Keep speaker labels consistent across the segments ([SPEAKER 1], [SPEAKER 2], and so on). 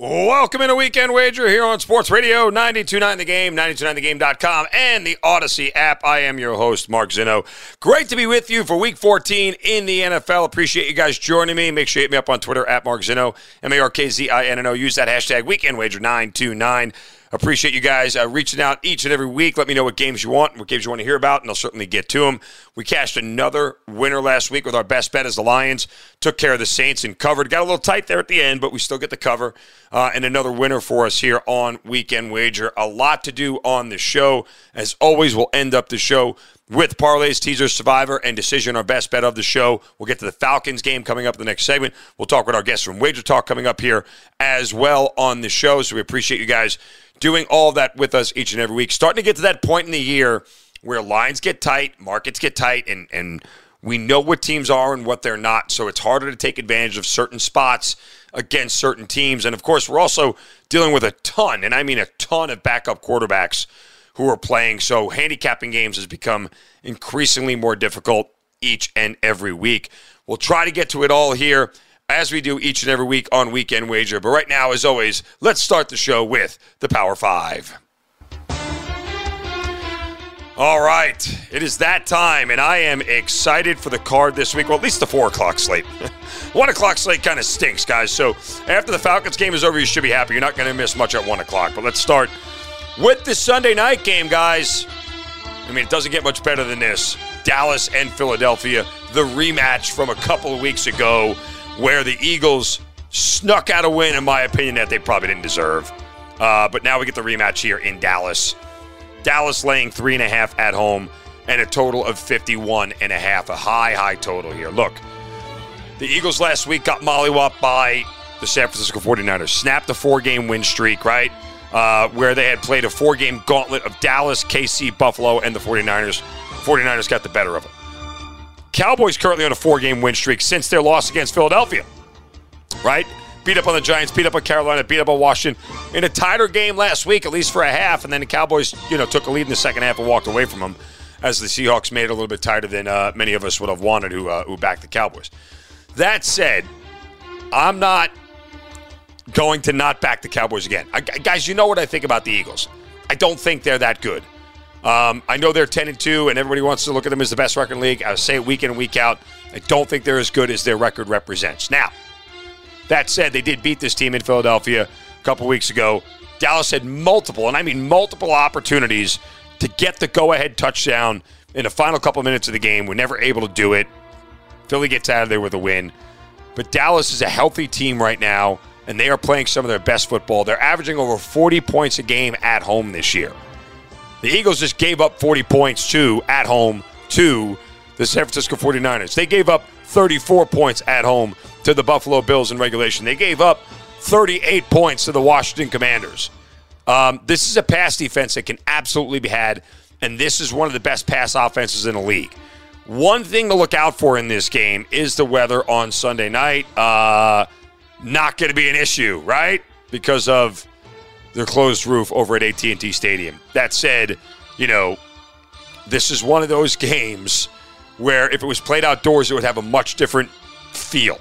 [SPEAKER 1] Welcome in a weekend wager here on Sports Radio 929 The Game, 929thegame.com, and the Audacy app. I am your host, Mark Zinno. Great to be with you for week 14 in the NFL. Appreciate you guys joining me. Make sure you hit me up on Twitter at Mark Zinno, M A R K Z I N N O. Use that hashtag weekend wager 929. Appreciate you guys uh, reaching out each and every week. Let me know what games you want, what games you want to hear about, and I'll certainly get to them. We cashed another winner last week with our best bet as the Lions. Took care of the Saints and covered. Got a little tight there at the end, but we still get the cover. Uh, and another winner for us here on Weekend Wager. A lot to do on the show. As always, we'll end up the show with parlays, teaser, survivor, and decision, our best bet of the show. We'll get to the Falcons game coming up in the next segment. We'll talk with our guests from Wager Talk coming up here as well on the show. So we appreciate you guys doing all that with us each and every week. Starting to get to that point in the year where lines get tight, markets get tight, and and we know what teams are and what they're not. So it's harder to take advantage of certain spots against certain teams. And of course, we're also dealing with a ton, and I mean a ton of backup quarterbacks who are playing. So handicapping games has become increasingly more difficult each and every week. We'll try to get to it all here as we do each and every week on Weekend Wager. But right now, as always, let's start the show with the Power Five. All right, it is that time, and I am excited for the card this week. Well, at least the four o'clock slate. one o'clock slate kind of stinks, guys. So after the Falcons game is over, you should be happy. You're not going to miss much at one o'clock. But let's start with the Sunday night game, guys. I mean, it doesn't get much better than this. Dallas and Philadelphia, the rematch from a couple of weeks ago, where the Eagles snuck out a win, in my opinion, that they probably didn't deserve. Uh, but now we get the rematch here in Dallas. Dallas laying three and a half at home and a total of 51 and a half. A high, high total here. Look, the Eagles last week got mollywopped by the San Francisco 49ers, snapped a four game win streak, right? Uh, where they had played a four game gauntlet of Dallas, KC, Buffalo, and the 49ers. 49ers got the better of them. Cowboys currently on a four game win streak since their loss against Philadelphia, right? Beat up on the Giants, beat up on Carolina, beat up on Washington in a tighter game last week, at least for a half, and then the Cowboys, you know, took a lead in the second half and walked away from them, as the Seahawks made it a little bit tighter than uh, many of us would have wanted who uh, who backed the Cowboys. That said, I'm not going to not back the Cowboys again. I, guys, you know what I think about the Eagles. I don't think they're that good. Um, I know they're 10 and 2, and everybody wants to look at them as the best record in the league. I say it week in and week out. I don't think they're as good as their record represents. Now, that said, they did beat this team in Philadelphia a couple weeks ago. Dallas had multiple, and I mean multiple opportunities to get the go ahead touchdown in the final couple minutes of the game. We're never able to do it. Philly gets out of there with a win. But Dallas is a healthy team right now, and they are playing some of their best football. They're averaging over 40 points a game at home this year. The Eagles just gave up 40 points to at home to the San Francisco 49ers. They gave up 34 points at home to the Buffalo Bills in regulation. They gave up 38 points to the Washington Commanders. Um, this is a pass defense that can absolutely be had, and this is one of the best pass offenses in the league. One thing to look out for in this game is the weather on Sunday night. Uh, not going to be an issue, right? Because of their closed roof over at AT&T Stadium. That said, you know, this is one of those games where if it was played outdoors, it would have a much different feel.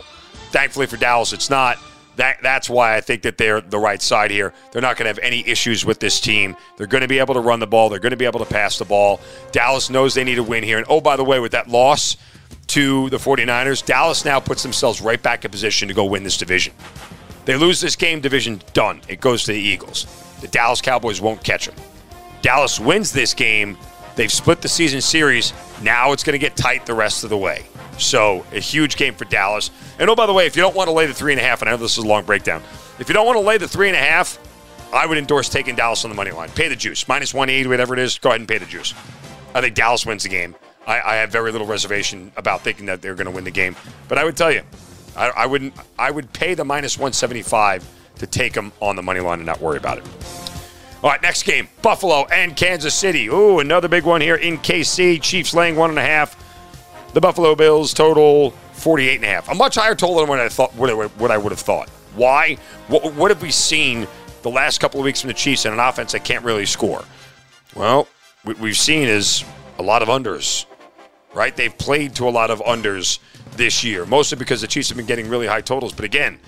[SPEAKER 1] Thankfully for Dallas, it's not. That that's why I think that they're the right side here. They're not going to have any issues with this team. They're going to be able to run the ball. They're going to be able to pass the ball. Dallas knows they need a win here. And oh, by the way, with that loss to the 49ers, Dallas now puts themselves right back in position to go win this division. They lose this game, division done. It goes to the Eagles. The Dallas Cowboys won't catch them. Dallas wins this game, They've split the season series. Now it's going to get tight the rest of the way. So a huge game for Dallas. And oh, by the way, if you don't want to lay the three and a half, and I know this is a long breakdown, if you don't want to lay the three and a half, I would endorse taking Dallas on the money line. Pay the juice. Minus 180, whatever it is, go ahead and pay the juice. I think Dallas wins the game. I, I have very little reservation about thinking that they're going to win the game. But I would tell you, I, I, wouldn't. I would pay the minus 175 to take them on the money line and not worry about it. All right, next game Buffalo and Kansas City. Ooh, another big one here in KC. Chiefs laying one and a half. The Buffalo Bills total 48 and a half. A much higher total than what I thought. What I would have thought. Why? What, what have we seen the last couple of weeks from the Chiefs in an offense that can't really score? Well, what we've seen is a lot of unders, right? They've played to a lot of unders this year, mostly because the Chiefs have been getting really high totals. But again,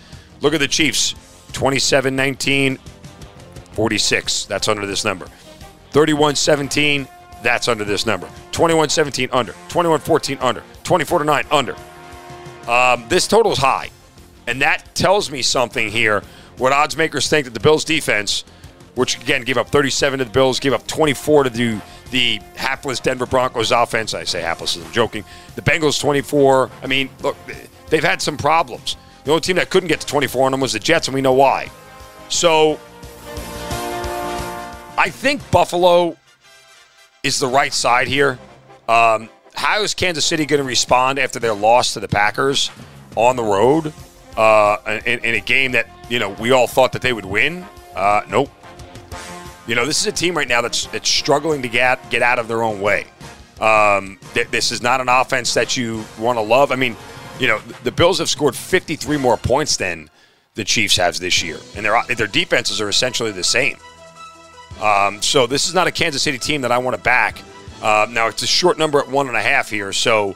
[SPEAKER 1] look at the Chiefs 27 19, 46. That's under this number. 31 17, that's under this number. 21 17 under. 21 14 under. 24 9 under. Um, this total is high. And that tells me something here. What odds makers think that the Bills defense, which again gave up 37 to the Bills, gave up 24 to the, the hapless Denver Broncos offense. I say hapless, I'm joking. The Bengals 24. I mean, look, they've had some problems. The only team that couldn't get to 24 on them was the Jets, and we know why. So I think Buffalo is the right side here. Um, how is Kansas City going to respond after their loss to the Packers on the road uh, in, in, a game that you know we all thought that they would win? Uh, nope. You know this is a team right now that's that's struggling to get get out of their own way. Um, th- this is not an offense that you want to love. I mean, you know the Bills have scored 53 more points than the Chiefs have this year, and their their defenses are essentially the same. Um, so this is not a Kansas City team that I want to back. Uh, now it's a short number at one and a half here, so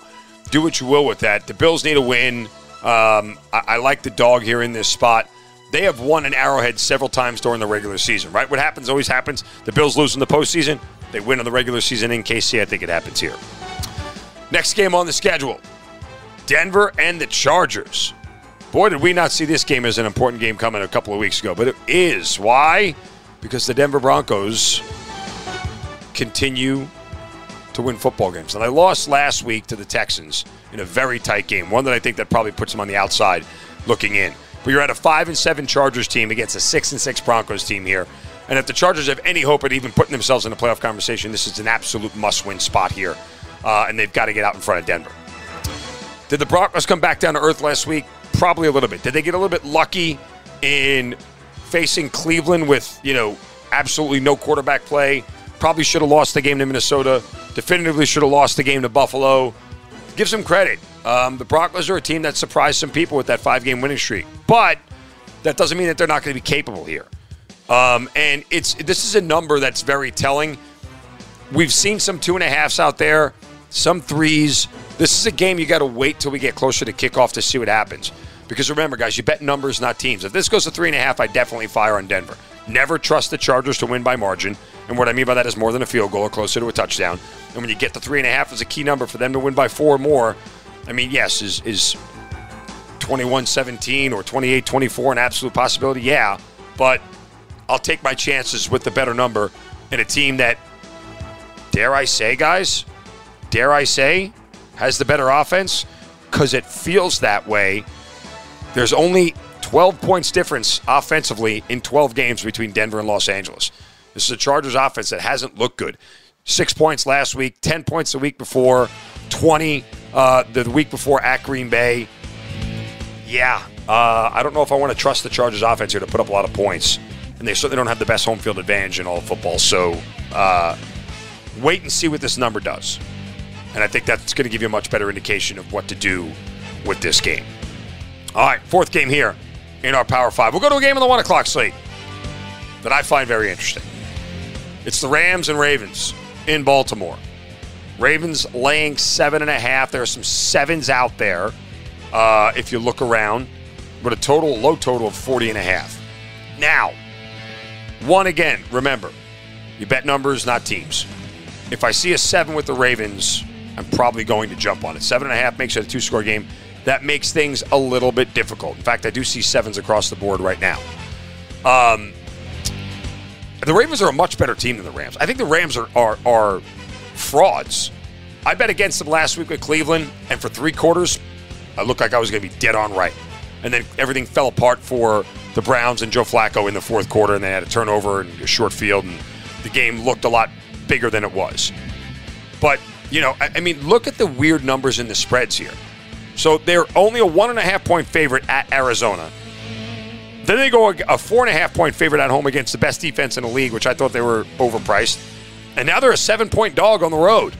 [SPEAKER 1] do what you will with that. The Bills need a win. Um, I, I, like the dog here in this spot. They have won an Arrowhead several times during the regular season, right? What happens always happens. The Bills lose in the postseason. They win in the regular season in KC. I think it happens here. Next game on the schedule Denver and the Chargers. Boy, did we not see this game as an important game coming a couple of weeks ago, but it is. Why? Because the Denver Broncos continue to win football games. And I lost last week to the Texans in a very tight game, one that I think that probably puts them on the outside looking in. But you're at a five and seven Chargers team against a six and six Broncos team here. And if the Chargers have any hope at even putting themselves in a playoff conversation, this is an absolute must-win spot here, uh, and they've got to get out in front of Denver. Did the Broncos come back down to earth last week? Probably a little bit. Did they get a little bit lucky in facing Cleveland with you know absolutely no quarterback play? Probably should have lost the game to Minnesota. Definitively should have lost the game to Buffalo. Give some credit. Um, the Broncos are a team that surprised some people with that five game winning streak. But that doesn't mean that they're not going to be capable here. Um, and it's this is a number that's very telling. We've seen some two and a halfs out there, some threes. This is a game you got to wait till we get closer to kickoff to see what happens. Because remember, guys, you bet numbers, not teams. If this goes to three and a half, I definitely fire on Denver. Never trust the Chargers to win by margin. And what I mean by that is more than a field goal or closer to a touchdown. And when you get to three and a half as a key number for them to win by four or more, I mean, yes, is is 21-17 or 28-24 an absolute possibility? Yeah. But I'll take my chances with the better number in a team that, dare I say, guys, dare I say, has the better offense because it feels that way. There's only 12 points difference offensively in 12 games between Denver and Los Angeles. This is a Chargers offense that hasn't looked good. Six points last week, 10 points the week before, 20 uh, the week before at Green Bay. Yeah, uh, I don't know if I want to trust the Chargers offense here to put up a lot of points. And they certainly don't have the best home field advantage in all of football. So uh, wait and see what this number does. And I think that's going to give you a much better indication of what to do with this game. All right, fourth game here in our Power Five. We'll go to a game on the one o'clock slate that I find very interesting. It's the Rams and Ravens in Baltimore. Ravens laying seven and a half. There are some sevens out there uh, if you look around, but a total, low total of 40 and a half. Now, one again, remember, you bet numbers, not teams. If I see a seven with the Ravens, I'm probably going to jump on it. Seven and a half makes it a two score game that makes things a little bit difficult. In fact, I do see sevens across the board right now. Um, the Ravens are a much better team than the Rams. I think the Rams are are, are frauds. I bet against them last week with Cleveland, and for three quarters, I looked like I was going to be dead on right. And then everything fell apart for the Browns and Joe Flacco in the fourth quarter, and they had a turnover and a short field, and the game looked a lot bigger than it was. But, you know, I, I mean, look at the weird numbers in the spreads here. So they're only a one and a half point favorite at Arizona. Then they go a four and a half point favorite at home against the best defense in the league, which I thought they were overpriced. And now they're a seven point dog on the road.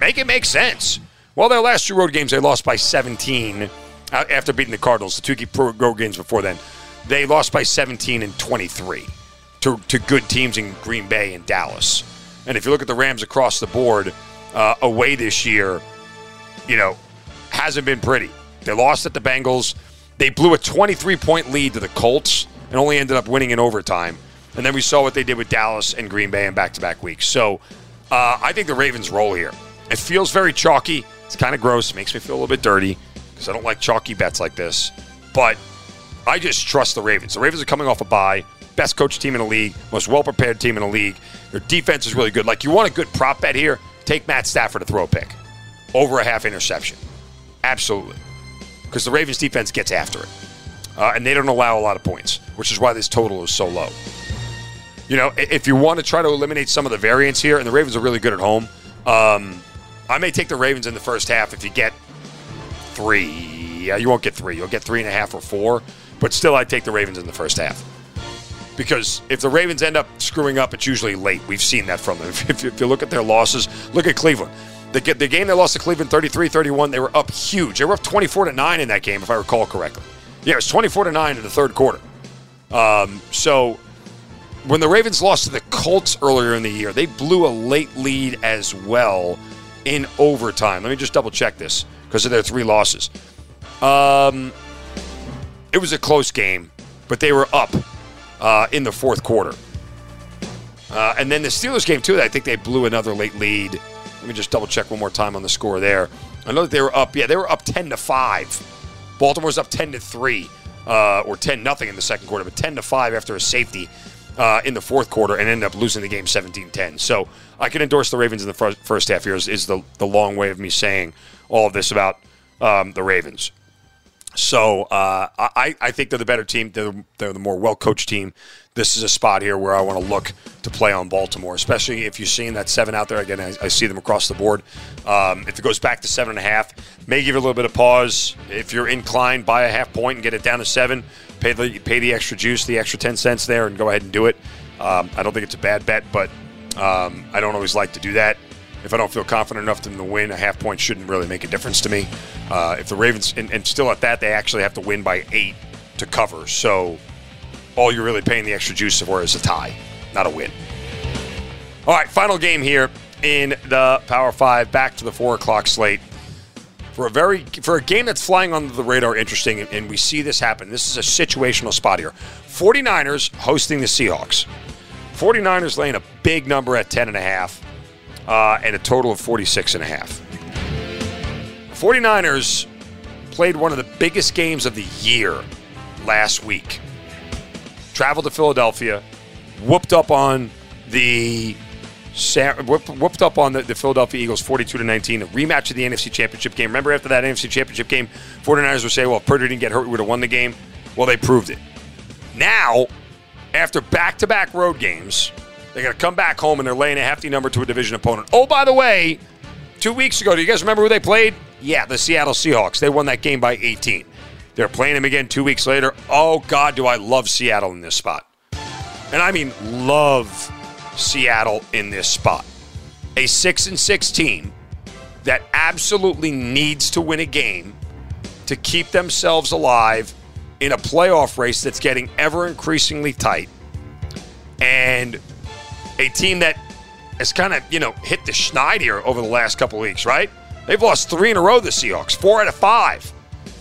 [SPEAKER 1] Make it make sense. Well, their last two road games, they lost by 17 uh, after beating the Cardinals, the two road games before then. They lost by 17 and 23 to, to good teams in Green Bay and Dallas. And if you look at the Rams across the board, uh, away this year, you know, hasn't been pretty. They lost at the Bengals. They blew a 23 point lead to the Colts and only ended up winning in overtime. And then we saw what they did with Dallas and Green Bay in back to back weeks. So uh, I think the Ravens roll here. It feels very chalky. It's kind of gross. It Makes me feel a little bit dirty because I don't like chalky bets like this. But I just trust the Ravens. The Ravens are coming off a bye. Best coach team in the league, most well prepared team in the league. Their defense is really good. Like you want a good prop bet here, take Matt Stafford to throw a pick over a half interception. Absolutely. Because the Ravens defense gets after it. Uh, and they don't allow a lot of points, which is why this total is so low. You know, if you want to try to eliminate some of the variance here, and the Ravens are really good at home, um, I may take the Ravens in the first half if you get three. Yeah, you won't get three. You'll get three and a half or four. But still, I'd take the Ravens in the first half. Because if the Ravens end up screwing up, it's usually late. We've seen that from them. If, if you look at their losses, look at Cleveland. The, the game they lost to Cleveland 33 31, they were up huge. They were up 24 to 9 in that game, if I recall correctly. Yeah, it was 24 to 9 in the third quarter. Um, so when the Ravens lost to the Colts earlier in the year, they blew a late lead as well in overtime. Let me just double check this because of their three losses. Um, it was a close game, but they were up uh, in the fourth quarter. Uh, and then the Steelers game, too, I think they blew another late lead. Let me just double check one more time on the score there. I know that they were up, yeah, they were up 10 to 5. Baltimore's up 10 to 3, uh, or 10 nothing in the second quarter, but 10 to 5 after a safety uh, in the fourth quarter and ended up losing the game 17 10. So I can endorse the Ravens in the first, first half here, is, is the, the long way of me saying all of this about um, the Ravens. So uh, I, I think they're the better team. They're, they're the more well coached team. This is a spot here where I want to look to play on Baltimore, especially if you're seeing that seven out there. Again, I, I see them across the board. Um, if it goes back to seven and a half, may give a little bit of pause. If you're inclined, buy a half point and get it down to seven. Pay the pay the extra juice, the extra ten cents there, and go ahead and do it. Um, I don't think it's a bad bet, but um, I don't always like to do that. If I don't feel confident enough in the win, a half point shouldn't really make a difference to me. Uh, if the Ravens, and, and still at that, they actually have to win by eight to cover. So all you're really paying the extra juice for is a tie, not a win. All right, final game here in the Power Five. Back to the four o'clock slate for a very for a game that's flying under the radar. Interesting, and we see this happen. This is a situational spot here. 49ers hosting the Seahawks. 49ers laying a big number at 10 and a half uh, and a total of 46 and a half. 49ers played one of the biggest games of the year last week. Traveled to Philadelphia, whooped up on the whooped, up on the, the, Philadelphia Eagles 42 to 19, a rematch of the NFC Championship game. Remember after that NFC Championship game, 49ers would say, well, if Purdy didn't get hurt, we would have won the game. Well, they proved it. Now, after back to back road games, they're going to come back home and they're laying a hefty number to a division opponent. Oh, by the way, two weeks ago, do you guys remember who they played? Yeah, the Seattle Seahawks. They won that game by 18. They're playing them again two weeks later. Oh, God, do I love Seattle in this spot. And I mean, love Seattle in this spot. A 6 and 6 team that absolutely needs to win a game to keep themselves alive in a playoff race that's getting ever increasingly tight. And a team that has kind of, you know, hit the schneid here over the last couple weeks, right? They've lost three in a row, the Seahawks, four out of five.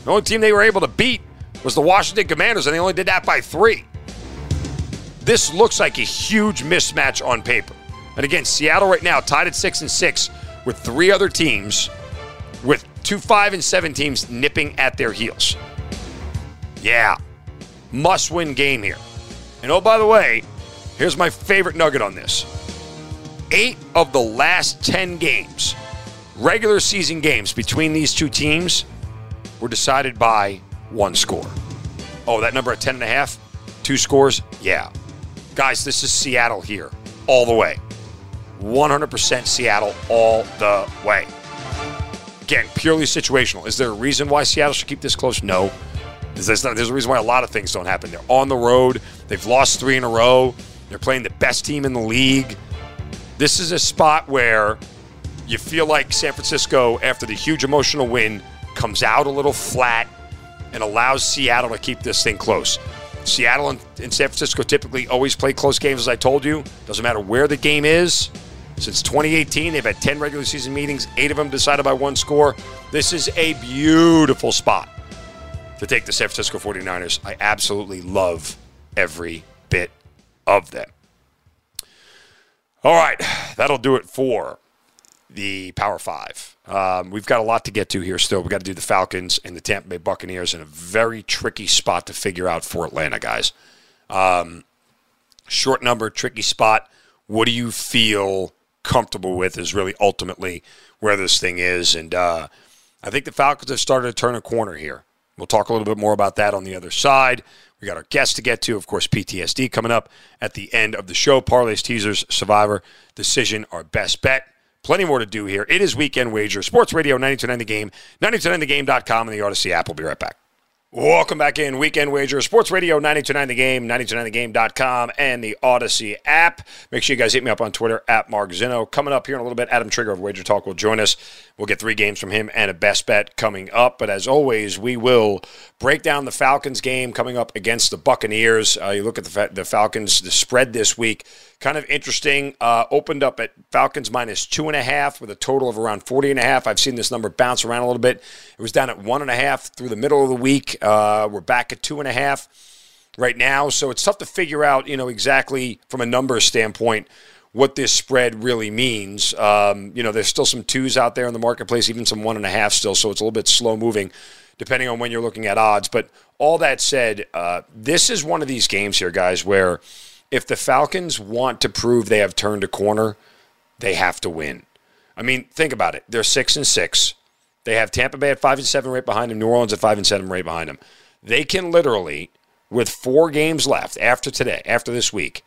[SPEAKER 1] The only team they were able to beat was the Washington Commanders, and they only did that by three. This looks like a huge mismatch on paper. And again, Seattle right now tied at six and six with three other teams, with two five and seven teams nipping at their heels. Yeah, must win game here. And oh, by the way, Here's my favorite nugget on this. eight of the last 10 games, regular season games between these two teams, were decided by one score. Oh, that number at 10 and a half? Two scores? Yeah. Guys, this is Seattle here, all the way. 100% Seattle all the way. Again, purely situational. Is there a reason why Seattle should keep this close? No. There's, not, there's a reason why a lot of things don't happen. They're on the road. They've lost three in a row. They're playing the best team in the league. This is a spot where you feel like San Francisco, after the huge emotional win, comes out a little flat and allows Seattle to keep this thing close. Seattle and, and San Francisco typically always play close games, as I told you. Doesn't matter where the game is. Since 2018, they've had 10 regular season meetings, eight of them decided by one score. This is a beautiful spot to take the San Francisco 49ers. I absolutely love every bit of them. All right, that'll do it for the Power Five. Um, we've got a lot to get to here still. We've got to do the Falcons and the Tampa Bay Buccaneers in a very tricky spot to figure out for Atlanta, guys. Um, short number, tricky spot. What do you feel comfortable with is really ultimately where this thing is. And uh, I think the Falcons have started to turn a corner here. We'll talk a little bit more about that on the other side. We got our guests to get to, of course, PTSD coming up at the end of the show. Parlays, teasers, Survivor, decision, our best bet. Plenty more to do here. It is Weekend Wager, Sports Radio 929 The Game, 929thegame.com, and the Audacy app. We'll be right back. Welcome back in Weekend Wager, Sports Radio 929 The Game, 929thegame.com, and the Audacy app. Make sure you guys hit me up on Twitter at Mark Zinno. Coming up here in a little bit, Adam Trigger of Wager Talk will join us. We'll get three games from him and a best bet coming up. But as always, we will break down the Falcons game coming up against the Buccaneers. Uh, you look at the, the Falcons, the spread this week kind of interesting. Uh, opened up at Falcons minus two and a half with a total of around 40 and a half. I've seen this number bounce around a little bit. It was down at one and a half through the middle of the week. Uh, we're back at two and a half right now. So it's tough to figure out, you know, exactly from a number standpoint what this spread really means. Um, you know, there's still some twos out there in the marketplace, even some one and a half still. So it's a little bit slow moving depending on when you're looking at odds. But all that said, uh, this is one of these games here, guys, where – if the Falcons want to prove they have turned a corner, they have to win. I mean, think about it. They're six and six. They have Tampa Bay at five and seven right behind them, New Orleans at five and seven right behind them. They can literally, with four games left after today, after this week,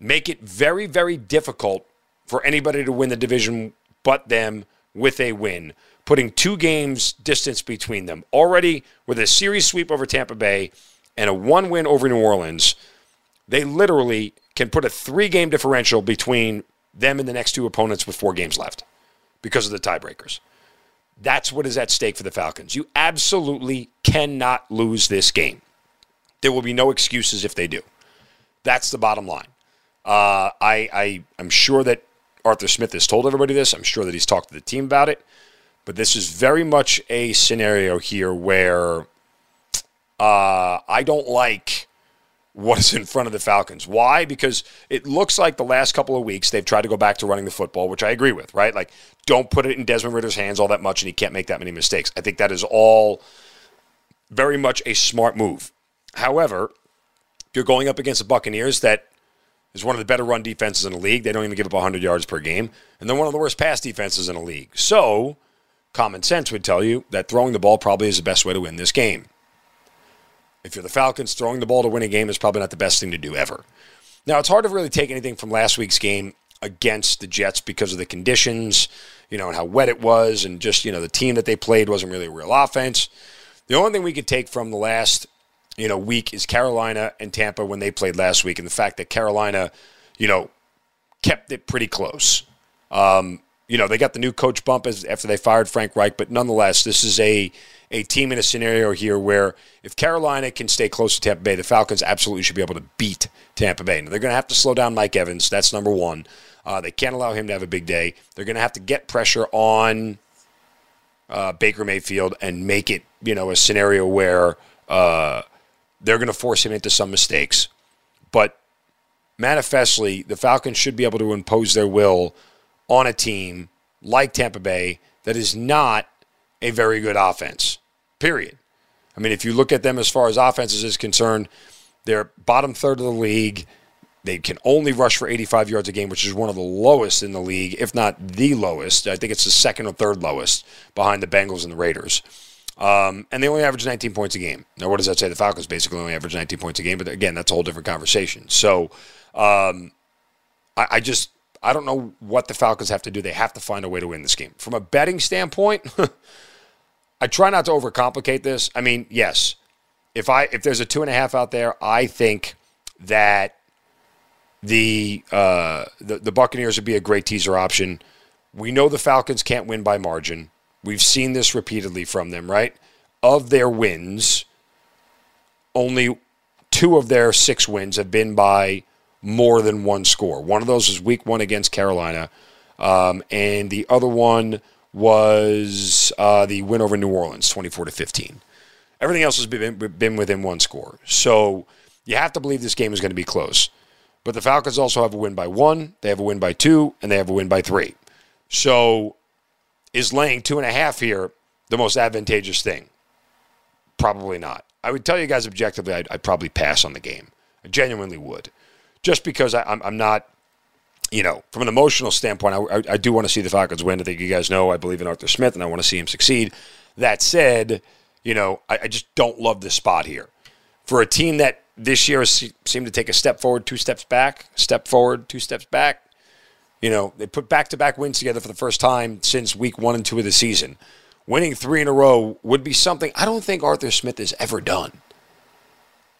[SPEAKER 1] make it very, very difficult for anybody to win the division but them with a win, putting two games distance between them. Already with a series sweep over Tampa Bay and a one win over New Orleans they literally can put a three game differential between them and the next two opponents with four games left because of the tiebreakers. That's what is at stake for the Falcons. You absolutely cannot lose this game. There will be no excuses if they do. That's the bottom line. Uh, I, I am sure that Arthur Smith has told everybody this. I'm sure that he's talked to the team about it. But this is very much a scenario here where uh, I don't like what is in front of the Falcons. Why? Because it looks like the last couple of weeks they've tried to go back to running the football, which I agree with, right? Like, don't put it in Desmond Ridder's hands all that much and he can't make that many mistakes. I think that is all very much a smart move. However, you're going up against the Buccaneers that is one of the better run defenses in the league. They don't even give up 100 yards per game, and they're one of the worst pass defenses in the league. So, common sense would tell you that throwing the ball probably is the best way to win this game. If you're the Falcons, throwing the ball to win a game is probably not the best thing to do ever. Now, it's hard to really take anything from last week's game against the Jets because of the conditions, you know, and how wet it was, and just, you know, the team that they played wasn't really a real offense. The only thing we could take from the last, you know, week is Carolina and Tampa when they played last week, and the fact that Carolina, you know, kept it pretty close. Um, you know, they got the new coach bump as, after they fired Frank Reich, but nonetheless, this is a a team in a scenario here where if Carolina can stay close to Tampa Bay, the Falcons absolutely should be able to beat Tampa Bay. Now, they're going to have to slow down Mike Evans. That's number one. Uh, they can't allow him to have a big day. They're going to have to get pressure on uh, Baker Mayfield and make it, you know, a scenario where uh, they're going to force him into some mistakes. But manifestly, the Falcons should be able to impose their will on a team like Tampa Bay that is not a very good offense, period. I mean, if you look at them as far as offenses is concerned, they're bottom third of the league. They can only rush for 85 yards a game, which is one of the lowest in the league, if not the lowest. I think it's the second or third lowest behind the Bengals and the Raiders. Um, and they only average 19 points a game. Now, what does that say? The Falcons basically only average 19 points a game, but again, that's a whole different conversation. So, um, I, I just I don't know what the Falcons have to do. They have to find a way to win this game. From a betting standpoint, I try not to overcomplicate this. I mean, yes, if I if there's a two and a half out there, I think that the uh, the, the Buccaneers would be a great teaser option. We know the Falcons can't win by margin. We've seen this repeatedly from them, right? Of their wins, only two of their six wins have been by more than one score. One of those was week one against Carolina, um, and the other one was uh, the win over New Orleans, 24 to 15. Everything else has been, been within one score. So you have to believe this game is going to be close. But the Falcons also have a win by one, they have a win by two, and they have a win by three. So is laying two and a half here the most advantageous thing? Probably not. I would tell you guys objectively, I'd, I'd probably pass on the game. I genuinely would. Just because I, I'm, I'm not you know, from an emotional standpoint, I, I, I do want to see the Falcons win. I think you guys know I believe in Arthur Smith and I want to see him succeed. That said, you know, I, I just don't love this spot here. For a team that this year seemed to take a step forward, two steps back, step forward, two steps back, you know, they put back to back wins together for the first time since week one and two of the season. Winning three in a row would be something I don't think Arthur Smith has ever done.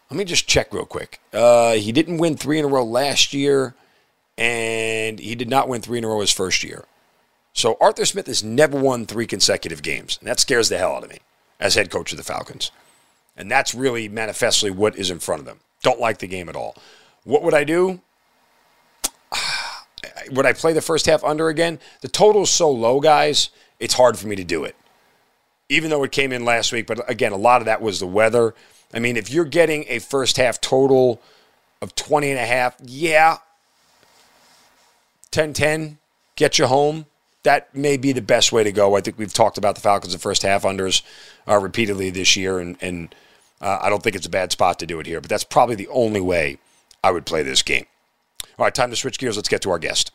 [SPEAKER 1] Let me just check real quick. Uh, he didn't win three in a row last year, and he did not win three in a row his first year. So Arthur Smith has never won three consecutive games, and that scares the hell out of me as head coach of the Falcons. And that's really manifestly what is in front of them. Don't like the game at all. What would I do? would I play the first half under again? The total is so low, guys, it's hard for me to do it. Even though it came in last week, but again, a lot of that was the weather. I mean, if you're getting a first half total of 20 and a half, yeah, 10 10, get you home. That may be the best way to go. I think we've talked about the Falcons the first half unders uh, repeatedly this year, and, and uh, I don't think it's a bad spot to do it here, but that's probably the only way I would play this game. All right, time to switch gears. Let's get to our guest.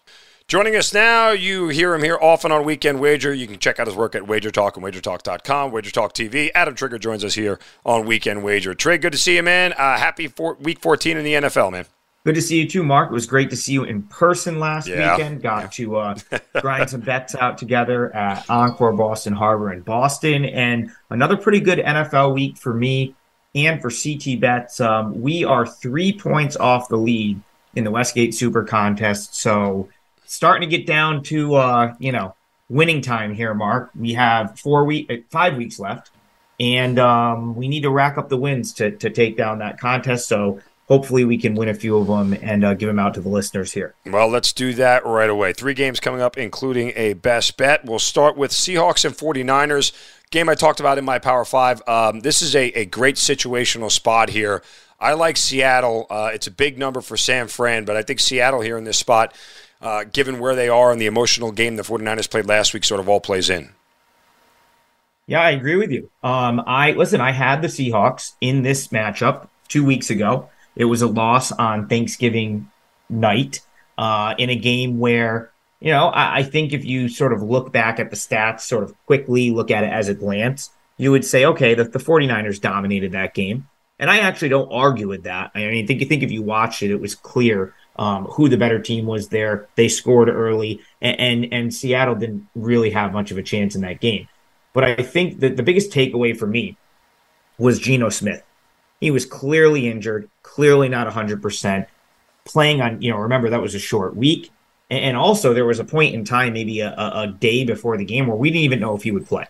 [SPEAKER 1] Joining us now, you hear him here often on Weekend Wager. You can check out his work at Wager Talk and WagerTalk.com, Wager Talk TV. Adam Trigger joins us here on Weekend Wager. Trig, good to see you, man. Uh, happy for- week 14 in the NFL, man.
[SPEAKER 2] Good to see you too, Mark. It was great to see you in person last yeah. weekend. Got to uh, grind some bets out together at Encore Boston Harbor in Boston. And another pretty good NFL week for me and for CT Bets. Um, we are three points off the lead in the Westgate Super Contest. So starting to get down to uh, you know winning time here, Mark. We have four week, uh, five weeks left, and um, we need to rack up the wins to to take down that contest. So hopefully we can win a few of them and uh, give them out to the listeners here.
[SPEAKER 1] Well, let's do that right away. Three games coming up, including a best bet. We'll start with Seahawks and 49ers. Game I talked about in my Power Five. Um, this is a, a great situational spot here. I like Seattle. Uh, it's a big number for San Fran, but I think Seattle here in this spot, uh, given where they are and the emotional game the 49ers played last week, sort of all plays in.
[SPEAKER 2] Yeah, I agree with you. Um, I listen. I had the Seahawks in this matchup two weeks ago. It was a loss on Thanksgiving night uh, in a game where you know I, I think if you sort of look back at the stats, sort of quickly look at it as a glance, you would say, okay, the, the 49ers dominated that game. And I actually don't argue with that. I mean, think you think if you watched it, it was clear um, who the better team was there. They scored early, and, and, and Seattle didn't really have much of a chance in that game. But I think that the biggest takeaway for me was Geno Smith. He was clearly injured, clearly not 100%, playing on, you know, remember that was a short week. And also, there was a point in time, maybe a, a day before the game, where we didn't even know if he would play.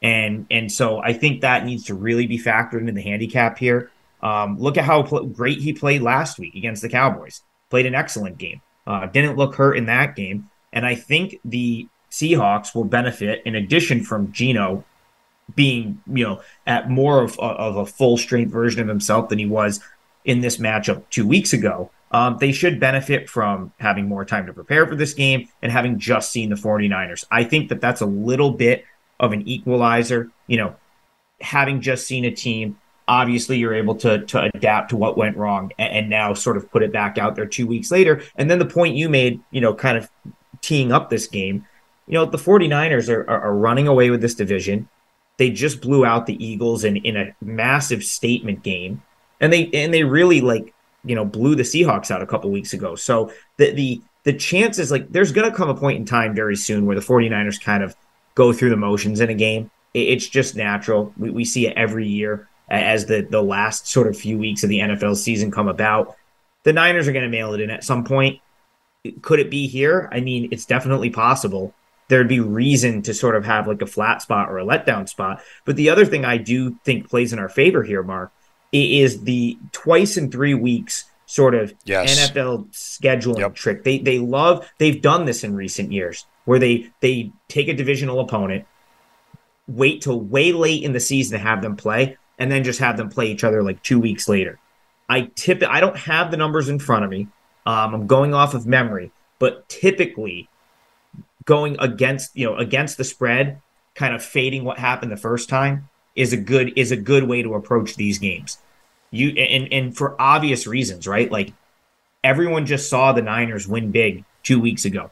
[SPEAKER 2] And and so I think that needs to really be factored into the handicap here. Um, look at how pl- great he played last week against the Cowboys. Played an excellent game. Uh, didn't look hurt in that game. And I think the Seahawks will benefit in addition from Geno being, you know, at more of, of a full strength version of himself than he was in this matchup two weeks ago. Um, they should benefit from having more time to prepare for this game and having just seen the 49ers. I think that that's a little bit of an equalizer. You know, having just seen a team obviously you're able to to adapt to what went wrong and, and, now sort of put it back out there two weeks later. And then the point you made, you know, kind of teeing up this game, you know, the 49ers are, are, are running away with this division. They just blew out the Eagles in, in a massive statement game. And they and they really like, you know, blew the Seahawks out a couple weeks ago. So the the the chances like there's gonna come a point in time very soon where the 49ers kind of go through the motions in a game. It's just natural. We, we see it every year as the the last sort of few weeks of the NFL season come about. The Niners are going to mail it in at some point. Could it be here? I mean, it's definitely possible. There'd be reason to sort of have like a flat spot or a letdown spot. But the other thing I do think plays in our favor here, Mark, is the twice in three weeks sort of yes. NFL scheduling yep. trick. They they love they've done this in recent years where they they take a divisional opponent, wait till way late in the season to have them play, and then just have them play each other like two weeks later. I tip I don't have the numbers in front of me. Um, I'm going off of memory, but typically going against you know against the spread, kind of fading what happened the first time is a good is a good way to approach these games. You and and for obvious reasons, right? Like everyone just saw the Niners win big two weeks ago.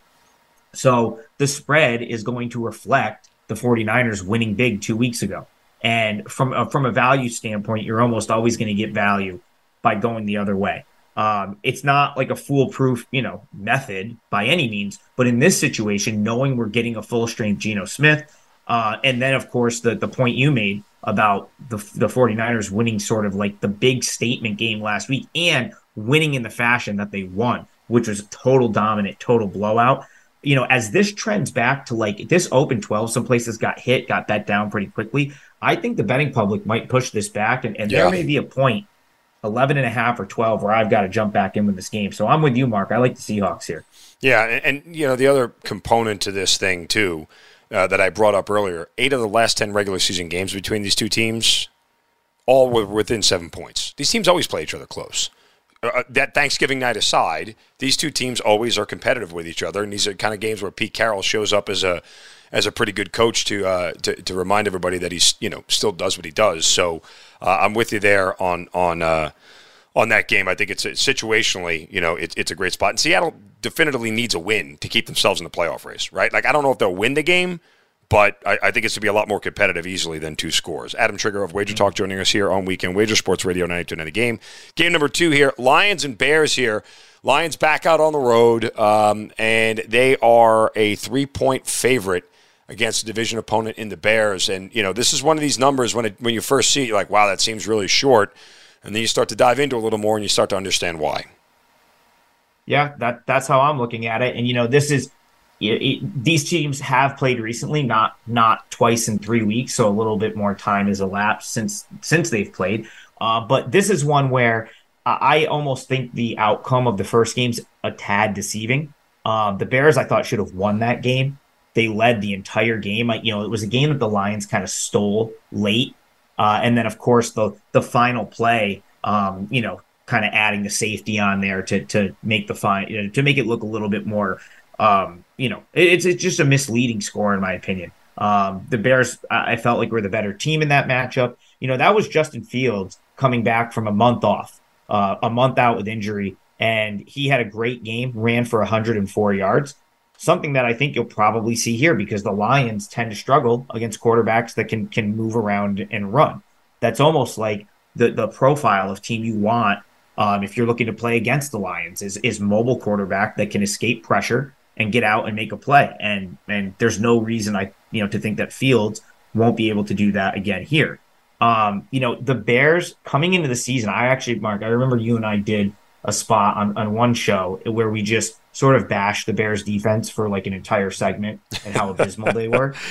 [SPEAKER 2] So the spread is going to reflect the 49ers winning big two weeks ago. And from a, from a value standpoint, you're almost always going to get value by going the other way. Um, it's not like a foolproof, you know, method by any means, but in this situation, knowing we're getting a full strength Geno Smith, uh, and then of course the the point you made about the the 49ers winning sort of like the big statement game last week and winning in the fashion that they won, which was total dominant, total blowout. You know, as this trends back to like this open 12, some places got hit, got bet down pretty quickly. I think the betting public might push this back, and, and yeah. there may be a point 11 and a half or 12 where I've got to jump back in with this game. So I'm with you, Mark. I like the Seahawks here.
[SPEAKER 1] Yeah. And, and you know, the other component to this thing, too, uh, that I brought up earlier eight of the last 10 regular season games between these two teams, all were within seven points. These teams always play each other close. Uh, uh, that Thanksgiving night aside, these two teams always are competitive with each other, and these are kind of games where Pete Carroll shows up as a as a pretty good coach to uh, to, to remind everybody that he's you know still does what he does. So uh, I'm with you there on on uh, on that game. I think it's situationally, you know, it's it's a great spot. And Seattle definitively needs a win to keep themselves in the playoff race, right? Like I don't know if they'll win the game, but I, I think it's to be a lot more competitive easily than two scores. Adam Trigger of Wager Talk joining us here on Weekend Wager Sports Radio 92.9 Game. Game number two here, Lions and Bears here. Lions back out on the road, um, and they are a three point favorite against a division opponent in the Bears. And, you know, this is one of these numbers when, it, when you first see it, you're like, wow, that seems really short. And then you start to dive into a little more and you start to understand why.
[SPEAKER 2] Yeah, that that's how I'm looking at it. And, you know, this is it, it, these teams have played recently, not not twice in three weeks, so a little bit more time has elapsed since since they've played. Uh, but this is one where I almost think the outcome of the first game's a tad deceiving. Uh, the Bears, I thought, should have won that game. They led the entire game. I, you know, it was a game that the Lions kind of stole late, uh, and then of course the the final play, um, you know, kind of adding the safety on there to to make the fine you know, to make it look a little bit more, um, you know, it's it's just a misleading score in my opinion. Um, the Bears, I felt like were the better team in that matchup. You know, that was Justin Fields coming back from a month off, uh, a month out with injury, and he had a great game, ran for 104 yards something that I think you'll probably see here because the Lions tend to struggle against quarterbacks that can can move around and run. That's almost like the the profile of team you want um, if you're looking to play against the Lions is is mobile quarterback that can escape pressure and get out and make a play. And and there's no reason I you know to think that Fields won't be able to do that again here. Um, you know, the Bears coming into the season, I actually, Mark, I remember you and I did a spot on, on one show where we just sort of bashed the Bears defense for like an entire segment and how abysmal they were.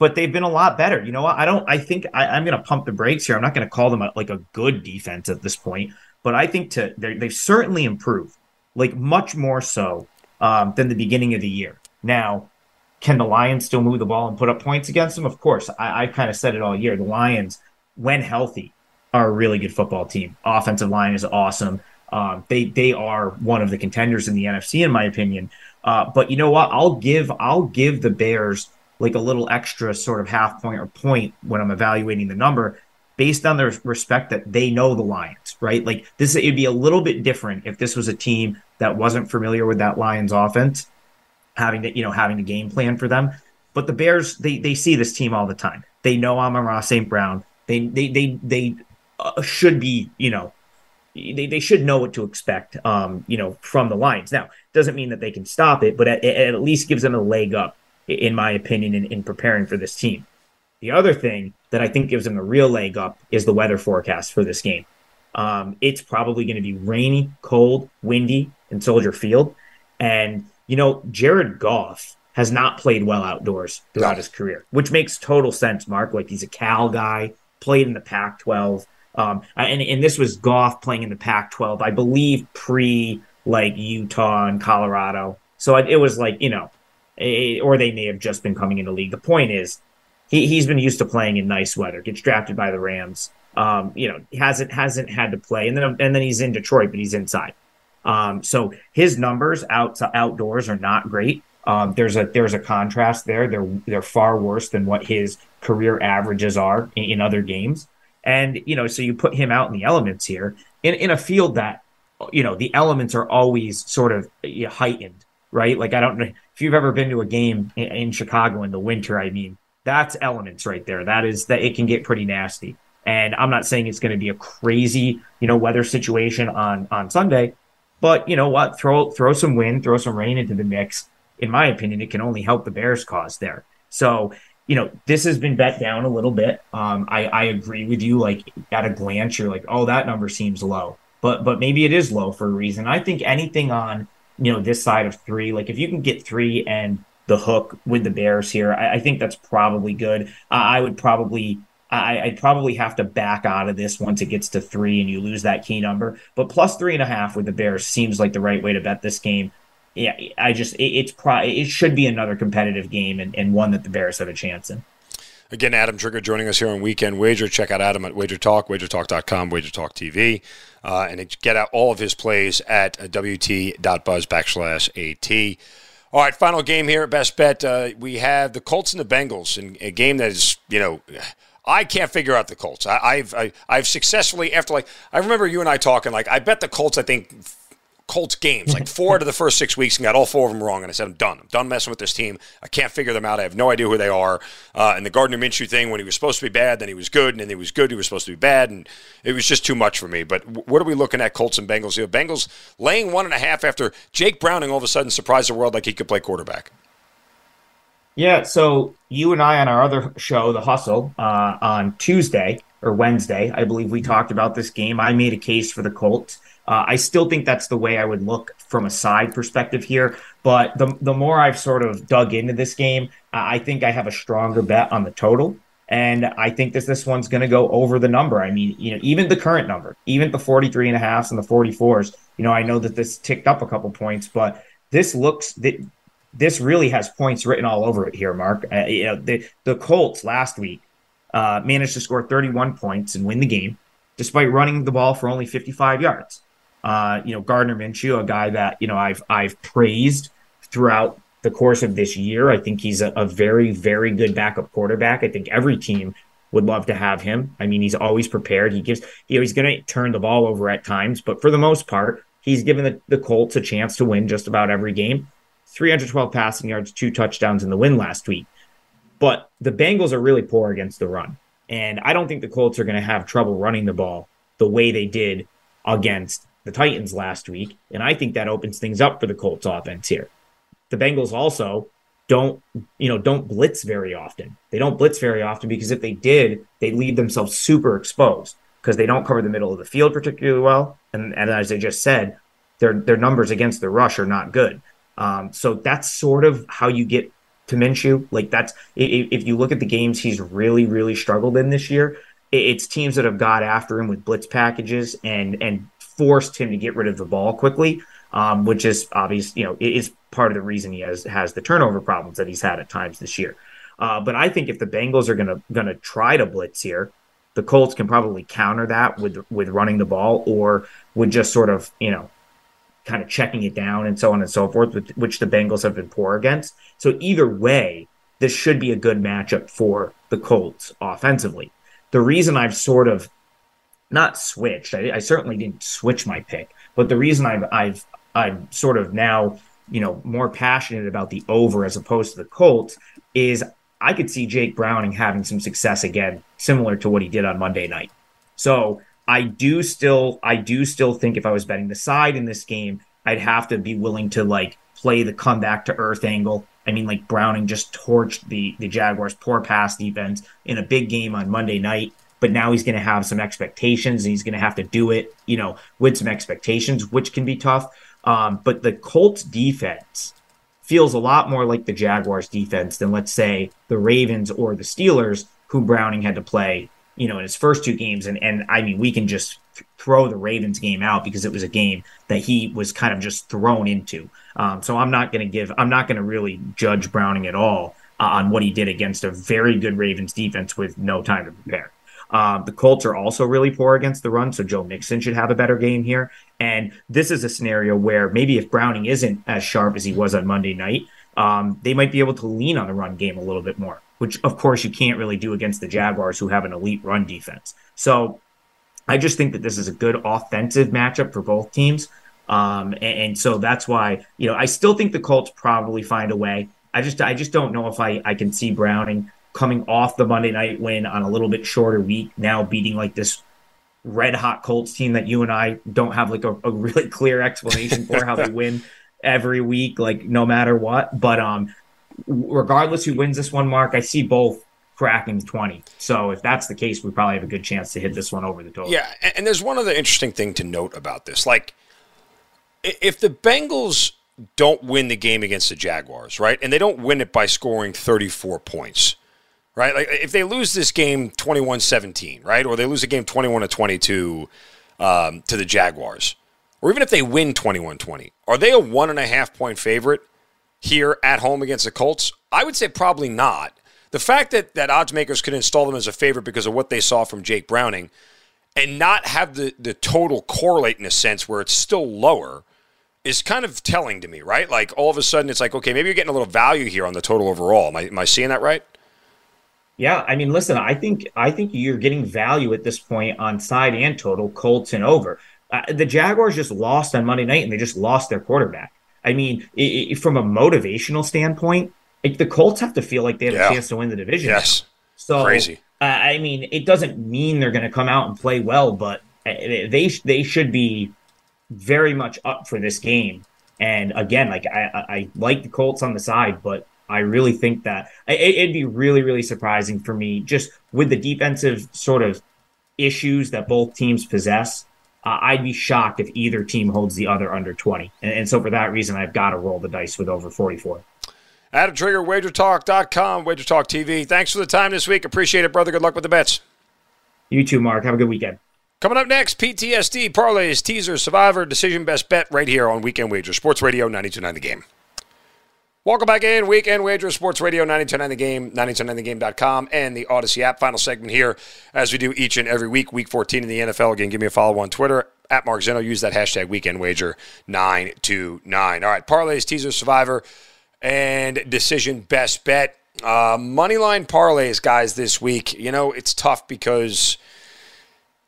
[SPEAKER 2] But they've been a lot better. You know what? I don't, I think I, am going to pump the brakes here. I'm not going to call them a, like a good defense at this point, but I think to they've certainly improved, like much more so um, than the beginning of the year. Now, can the Lions still move the ball and put up points against them? Of course. I, I kind of said it all year. The Lions, when healthy, are a really good football team. Offensive line is awesome. Um, they they are one of the contenders in the NFC, in my opinion. Uh, but you know what? I'll give I'll give the Bears like a little extra sort of half point or point when I'm evaluating the number. Based on the respect that they know the Lions, right? Like this, it'd be a little bit different if this was a team that wasn't familiar with that Lions offense, having to, you know, having a game plan for them. But the Bears, they they see this team all the time. They know Amon-Ra St. Brown. They they they they uh, should be, you know, they, they should know what to expect, um, you know, from the Lions. Now, doesn't mean that they can stop it, but it, it at least gives them a leg up, in my opinion, in, in preparing for this team. The other thing that I think gives them a real leg up is the weather forecast for this game. Um, it's probably going to be rainy, cold, windy in Soldier Field. And, you know, Jared Goff has not played well outdoors throughout his career, which makes total sense, Mark. Like he's a Cal guy, played in the Pac 12. Um, and, and this was Goff playing in the Pac 12, I believe, pre like Utah and Colorado. So it, was like, you know, a, or they may have just been coming into league. The point is, he, he's been used to playing in nice weather, gets drafted by the Rams. Um, you know, hasn't hasn't had to play, and then and then he's in Detroit, but he's inside. Um, so his numbers out outdoors are not great. Um, there's a there's a contrast there. They're they're far worse than what his career averages are in, in other games. And, you know, so you put him out in the elements here in, in a field that, you know, the elements are always sort of heightened, right? Like, I don't know if you've ever been to a game in, in Chicago in the winter, I mean, that's elements right there. That is that it can get pretty nasty. And I'm not saying it's going to be a crazy, you know, weather situation on on Sunday, but you know what? Throw throw some wind, throw some rain into the mix. In my opinion, it can only help the Bears' cause there. So you know, this has been bet down a little bit. Um, I, I agree with you. Like at a glance, you're like, oh, that number seems low, but but maybe it is low for a reason. I think anything on you know this side of three, like if you can get three and the hook with the Bears here, I, I think that's probably good. Uh, I would probably. I, I'd probably have to back out of this once it gets to three and you lose that key number. But plus three and a half with the Bears seems like the right way to bet this game yeah, I just it, it's pro it should be another competitive game and, and one that the Bears have a chance in.
[SPEAKER 1] Again, Adam Trigger joining us here on Weekend Wager. Check out Adam at Wager Talk, wagertalk.com, Wager Talk TV, uh, and get out all of his plays at wt.buzz backslash at. All right, final game here at Best Bet. Uh, we have the Colts and the Bengals in a game that is, you know, I can't figure out the Colts. I, have I, have i have successfully after like I remember you and I talking like I bet the Colts. I think Colts games, like four out of the first six weeks, and got all four of them wrong. And I said, I'm done. I'm done messing with this team. I can't figure them out. I have no idea who they are. Uh, and the Gardner Minshew thing, when he was supposed to be bad, then he was good, and then he was good, he was supposed to be bad, and it was just too much for me. But what are we looking at, Colts and Bengals here? Bengals laying one and a half after Jake Browning all of a sudden surprised the world like he could play quarterback.
[SPEAKER 2] Yeah, so you and I on our other show, The Hustle, uh, on Tuesday or Wednesday, I believe we talked about this game. I made a case for the Colts. Uh, I still think that's the way I would look from a side perspective here. But the the more I've sort of dug into this game, I think I have a stronger bet on the total. And I think that this one's going to go over the number. I mean, you know, even the current number, even the 43 and a half and the 44s, you know, I know that this ticked up a couple points, but this looks that this really has points written all over it here, Mark. Uh, you know, the, the Colts last week uh, managed to score 31 points and win the game despite running the ball for only 55 yards. Uh, you know, Gardner Minshew, a guy that you know I've I've praised throughout the course of this year. I think he's a, a very very good backup quarterback. I think every team would love to have him. I mean, he's always prepared. He gives you know he's going to turn the ball over at times, but for the most part, he's given the, the Colts a chance to win just about every game. 312 passing yards, two touchdowns in the win last week. But the Bengals are really poor against the run. And I don't think the Colts are going to have trouble running the ball the way they did against the Titans last week, and I think that opens things up for the Colts offense here. The Bengals also don't, you know, don't blitz very often. They don't blitz very often because if they did, they leave themselves super exposed because they don't cover the middle of the field particularly well. And, and as I just said, their their numbers against the rush are not good. Um, so that's sort of how you get to Minshew. Like that's if, if you look at the games he's really really struggled in this year, it's teams that have got after him with blitz packages and and forced him to get rid of the ball quickly, um, which is obvious. You know, is part of the reason he has has the turnover problems that he's had at times this year. Uh, but I think if the Bengals are gonna gonna try to blitz here, the Colts can probably counter that with with running the ball or with just sort of you know kind of checking it down and so on and so forth, which the Bengals have been poor against. So either way, this should be a good matchup for the Colts offensively. the reason I've sort of not switched, I, I certainly didn't switch my pick, but the reason I've I've I'm sort of now you know more passionate about the over as opposed to the Colts is I could see Jake Browning having some success again, similar to what he did on Monday night. So I do still I do still think if I was betting the side in this game, I'd have to be willing to like play the comeback to earth angle. I mean, like Browning just torched the the Jaguars' poor pass defense in a big game on Monday night, but now he's going to have some expectations and he's going to have to do it, you know, with some expectations, which can be tough. Um, but the Colts defense feels a lot more like the Jaguars defense than let's say the Ravens or the Steelers, who Browning had to play, you know, in his first two games. And and I mean, we can just throw the Ravens game out because it was a game that he was kind of just thrown into. Um, so I'm not going to give, I'm not going to really judge Browning at all uh, on what he did against a very good Ravens defense with no time to prepare. Um, the Colts are also really poor against the run, so Joe Mixon should have a better game here. And this is a scenario where maybe if Browning isn't as sharp as he was on Monday night, um, they might be able to lean on the run game a little bit more, which of course you can't really do against the Jaguars, who have an elite run defense. So I just think that this is a good offensive matchup for both teams. Um, and, and, so that's why, you know, I still think the Colts probably find a way. I just, I just don't know if I, I can see Browning coming off the Monday night win on a little bit shorter week, now beating like this red hot Colts team that you and I don't have like a, a really clear explanation for how they win every week, like no matter what. But um, regardless who wins this one, Mark, I see both cracking 20. So if that's the case, we probably have a good chance to hit this one over the total.
[SPEAKER 1] Yeah, and there's one other interesting thing to note about this. Like, if the Bengals don't win the game against the Jaguars, right, and they don't win it by scoring 34 points, right? Like, if they lose this game 21 17, right, or they lose a game 21 to 22 um, to the Jaguars, or even if they win 21 20, are they a one and a half point favorite here at home against the Colts? I would say probably not the fact that, that odds makers could install them as a favorite because of what they saw from Jake Browning and not have the, the total correlate in a sense where it's still lower is kind of telling to me, right? Like all of a sudden it's like, okay, maybe you're getting a little value here on the total overall. Am I, am I seeing that right?
[SPEAKER 2] Yeah, I mean, listen, I think I think you're getting value at this point on side and total, Colts and over. Uh, the Jaguars just lost on Monday night, and they just lost their quarterback. I mean, it, it, from a motivational standpoint, like the Colts have to feel like they have yeah. a chance to win the division.
[SPEAKER 1] Yes.
[SPEAKER 2] So
[SPEAKER 1] crazy.
[SPEAKER 2] Uh, I mean, it doesn't mean they're going to come out and play well, but uh, they they should be very much up for this game. And again, like I, I like the Colts on the side, but I really think that it, would be really, really surprising for me just with the defensive sort of issues that both teams possess. Uh, I'd be shocked if either team holds the other under 20. And, and so for that reason, I've got to roll the dice with over 44.
[SPEAKER 1] Adam Trigger, wagertalk.com, wagertalk TV. Thanks for the time this week. Appreciate it, brother. Good luck with the bets.
[SPEAKER 2] You too, Mark. Have a good weekend.
[SPEAKER 1] Coming up next, PTSD, parlays, teaser, survivor, decision best bet right here on Weekend Wager, Sports Radio 929 The Game. Welcome back in, Weekend Wager, Sports Radio 929 The Game, 929thegame.com, and the Audacy app. Final segment here, as we do each and every week, Week 14 in the NFL. Again, give me a follow on Twitter, at Mark Zinno. Use that hashtag Weekend Wager 929. All right, parlays, teaser, survivor and decision best bet. Uh, moneyline parlays, guys, this week. You know, it's tough because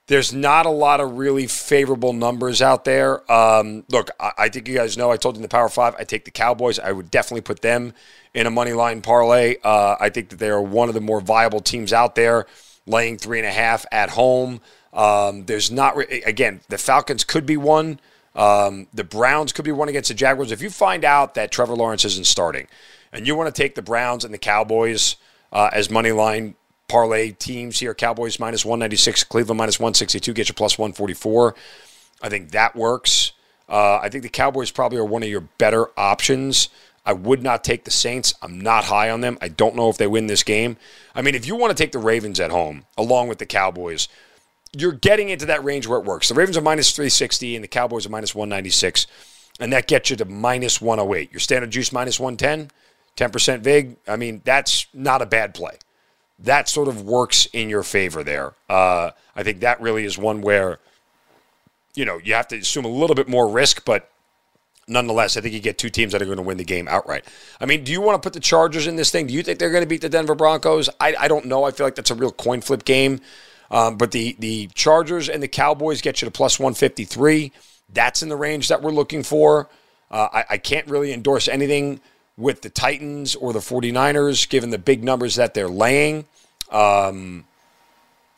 [SPEAKER 1] there's not a lot of really favorable numbers out there. Um, look, I, I, think you guys know I told you in the Power Five, I take the Cowboys. I would definitely put them in a money line parlay. Uh, I think that they are one of the more viable teams out there, laying three and a half at home. Um, there's not, re- again, the Falcons could be one. Um, the Browns could be one against the Jaguars. If you find out that Trevor Lawrence isn't starting and you want to take the Browns and the Cowboys uh, as money line parlay teams here, Cowboys minus 196, Cleveland minus 162, get you plus 144. I think that works. Uh, I think the Cowboys probably are one of your better options. I would not take the Saints. I'm not high on them. I don't know if they win this game. I mean, if you want to take the Ravens at home along with the Cowboys, you're getting into that range where it works. The Ravens are minus 360 and the Cowboys are minus 196, and that gets you to minus 108. Your standard juice minus 110, 10% VIG. I mean, that's not a bad play. That sort of works in your favor there. Uh, I think that really is one where, you know, you have to assume a little bit more risk, but nonetheless, I think you get two teams that are going to win the game outright. I mean, do you want to put the Chargers in this thing? Do you think they're going to beat the Denver Broncos? I, I don't know. I feel like that's a real coin flip game. Um, but the the Chargers and the Cowboys get you to plus 153. That's in the range that we're looking for. Uh, I, I can't really endorse anything with the Titans or the 49ers, given the big numbers that they're laying. Um,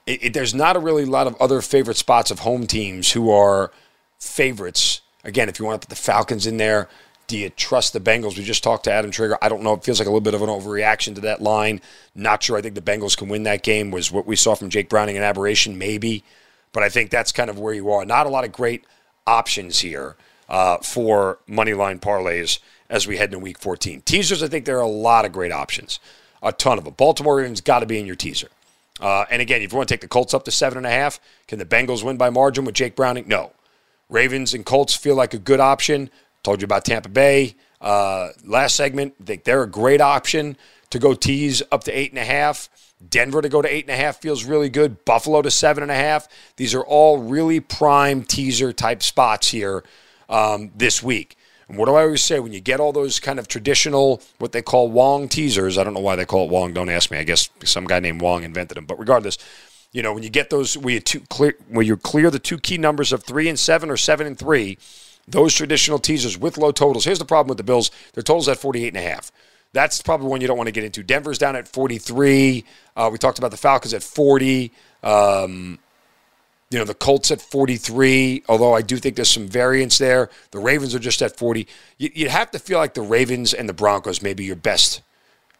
[SPEAKER 1] it, it, there's not a really lot of other favorite spots of home teams who are favorites. Again, if you want to put the Falcons in there, do you trust the Bengals? We just talked to Adam Trigger. I don't know. It feels like a little bit of an overreaction to that line. Not sure. I think the Bengals can win that game. Was what we saw from Jake Browning an aberration? Maybe. But I think that's kind of where you are. Not a lot of great options here uh, for money line parlays as we head into week 14. Teasers, I think there are a lot of great options, a ton of them. Baltimore Ravens got to be in your teaser. Uh, and again, if you want to take the Colts up to seven and a half, can the Bengals win by margin with Jake Browning? No. Ravens and Colts feel like a good option. Told you about Tampa Bay uh, last segment. I think they're a great option to go tease up to eight and a half. Denver to go to eight and a half feels really good. Buffalo to seven and a half. These are all really prime teaser type spots here um, this week. And what do I always say? When you get all those kind of traditional, what they call Wong teasers, I don't know why they call it Wong. Don't ask me. I guess some guy named Wong invented them. But regardless, you know, when you get those, where you, two, clear, where you clear the two key numbers of three and seven or seven and three, those traditional teasers with low totals. Here's the problem with the Bills: their totals at 48 and a half. That's probably one you don't want to get into. Denver's down at 43. Uh, we talked about the Falcons at 40. Um, you know, the Colts at 43, although I do think there's some variance there. The Ravens are just at 40. You'd have to feel like the Ravens and the Broncos may be your best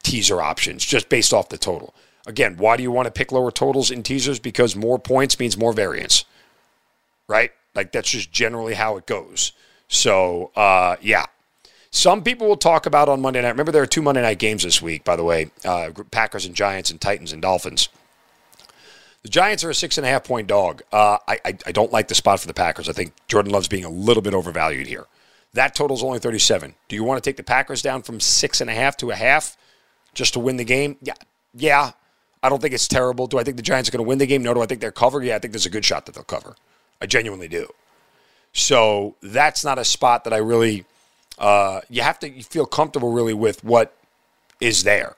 [SPEAKER 1] teaser options just based off the total. Again, why do you want to pick lower totals in teasers? Because more points means more variance, right? Like that's just generally how it goes. So, uh, yeah. Some people will talk about on Monday night. Remember, there are two Monday night games this week, by the way uh, Packers and Giants and Titans and Dolphins. The Giants are a six and a half point dog. Uh, I, I, I don't like the spot for the Packers. I think Jordan Love's being a little bit overvalued here. That total's only 37. Do you want to take the Packers down from six and a half to a half just to win the game? Yeah. Yeah. I don't think it's terrible. Do I think the Giants are going to win the game? No. Do I think they're covered? Yeah, I think there's a good shot that they'll cover. I genuinely do. So that's not a spot that I really, uh, you have to feel comfortable really with what is there.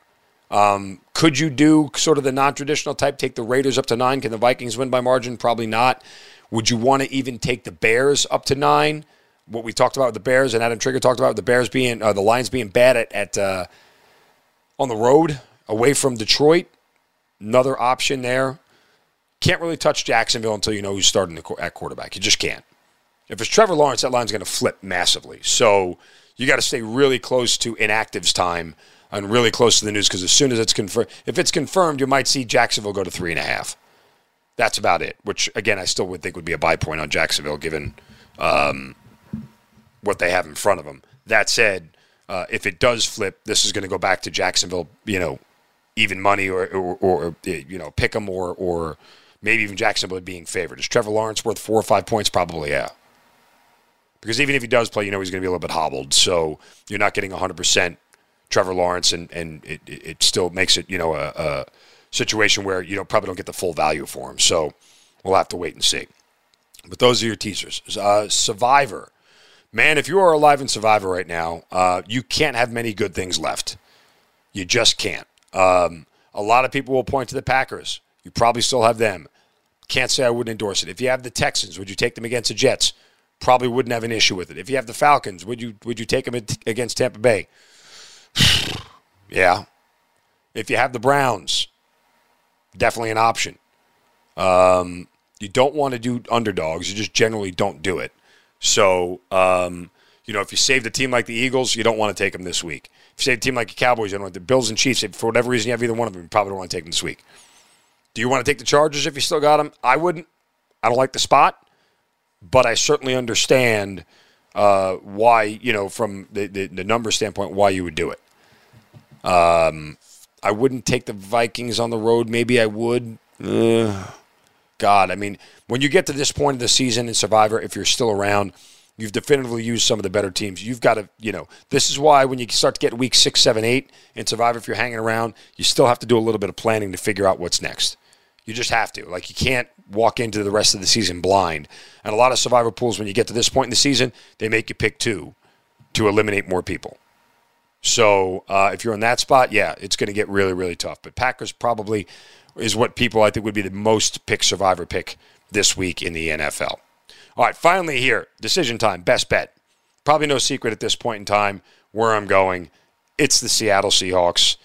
[SPEAKER 1] Um, could you do sort of the non traditional type, take the Raiders up to nine? Can the Vikings win by margin? Probably not. Would you want to even take the Bears up to nine? What we talked about with the Bears and Adam Trigger talked about the Bears being, uh, the Lions being bad at, at uh, on the road away from Detroit. Another option there. Can't really touch Jacksonville until you know who's starting at quarterback. You just can't. If it's Trevor Lawrence, that line's going to flip massively. So you got to stay really close to inactives time and really close to the news because as soon as it's confirmed, if it's confirmed, you might see Jacksonville go to three and a half. That's about it. Which again, I still would think would be a buy point on Jacksonville given um, what they have in front of them. That said, uh, if it does flip, this is going to go back to Jacksonville. You know, even money or or, or you know pick them or or maybe even Jacksonville being favored. Is Trevor Lawrence worth four or five points? Probably, yeah. Because even if he does play, you know he's going to be a little bit hobbled. So you're not getting 100 percent Trevor Lawrence, and and it, it still makes it you know a, a situation where you know probably don't get the full value for him. So we'll have to wait and see. But those are your teasers. Uh, Survivor, man, if you are alive in Survivor right now, uh, you can't have many good things left. You just can't. Um, a lot of people will point to the Packers. You probably still have them. Can't say I wouldn't endorse it. If you have the Texans, would you take them against the Jets? Probably wouldn't have an issue with it. If you have the Falcons, would you would you take them against Tampa Bay? yeah. If you have the Browns, definitely an option. Um, you don't want to do underdogs. You just generally don't do it. So, um, you know, if you save the team like the Eagles, you don't want to take them this week. If you save a team like the Cowboys, you don't want the Bills and Chiefs. If for whatever reason you have either one of them, you probably don't want to take them this week. Do you want to take the Chargers if you still got them? I wouldn't. I don't like the spot, but I certainly understand uh, why, you know, from the, the, the number standpoint, why you would do it. Um, I wouldn't take the Vikings on the road. Maybe I would. Uh, God, I mean, when you get to this point of the season in Survivor, if you're still around, you've definitively used some of the better teams. You've got to, you know, this is why when you start to get week six, seven, eight in Survivor, if you're hanging around, you still have to do a little bit of planning to figure out what's next. You just have to. Like, you can't walk into the rest of the season blind. And a lot of Survivor pools, when you get to this point in the season, they make you pick two to eliminate more people. So uh, if you're in that spot, yeah, it's going to get really, really tough. But Packers probably is what people I think would be the most pick survivor pick this week in the NFL. All right, finally here, decision time, best bet. Probably no secret at this point in time where I'm going. It's the Seattle Seahawks.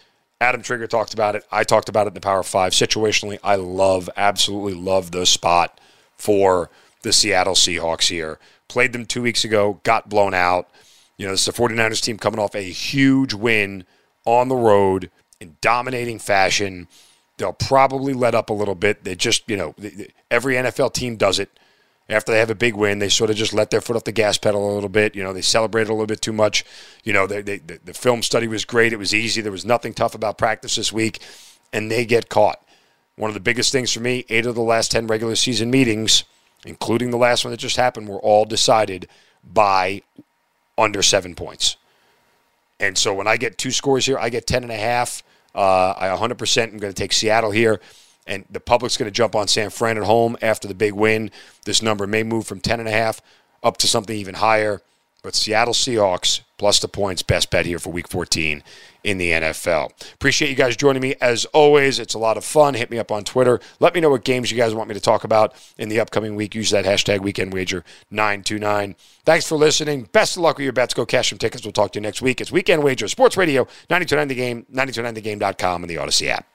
[SPEAKER 1] Adam Trigger talked about it. I talked about it in the Power Five. Situationally, I love, absolutely love the spot for the Seattle Seahawks here. Played them two weeks ago, got blown out. You know, this is a 49ers team coming off a huge win on the road in dominating fashion. They'll probably let up a little bit. They just, you know, every NFL team does it. After they have a big win, they sort of just let their foot off the gas pedal a little bit. You know, they celebrated a little bit too much. You know, they, they, the film study was great. It was easy. There was nothing tough about practice this week, and they get caught. One of the biggest things for me, eight of the last 10 regular season meetings, including the last one that just happened, were all decided by under seven points. And so when I get two scores here, I get 10 and a half. Uh, I 100% am going to take Seattle here. And the public's going to jump on San Fran at home after the big win. This number may move from 10 and a half up to something even higher. But Seattle Seahawks plus the points, best bet here for week 14 in the NFL. Appreciate you guys joining me. As always, it's a lot of fun. Hit me up on Twitter. Let me know what games you guys want me to talk about in the upcoming week. Use that hashtag weekend wager 929. Thanks for listening. Best of luck with your bets. Go cash some tickets. We'll talk to you next week. It's Weekend Wager, Sports Radio, 929 The Game, 929thegame.com, and the Audacy app.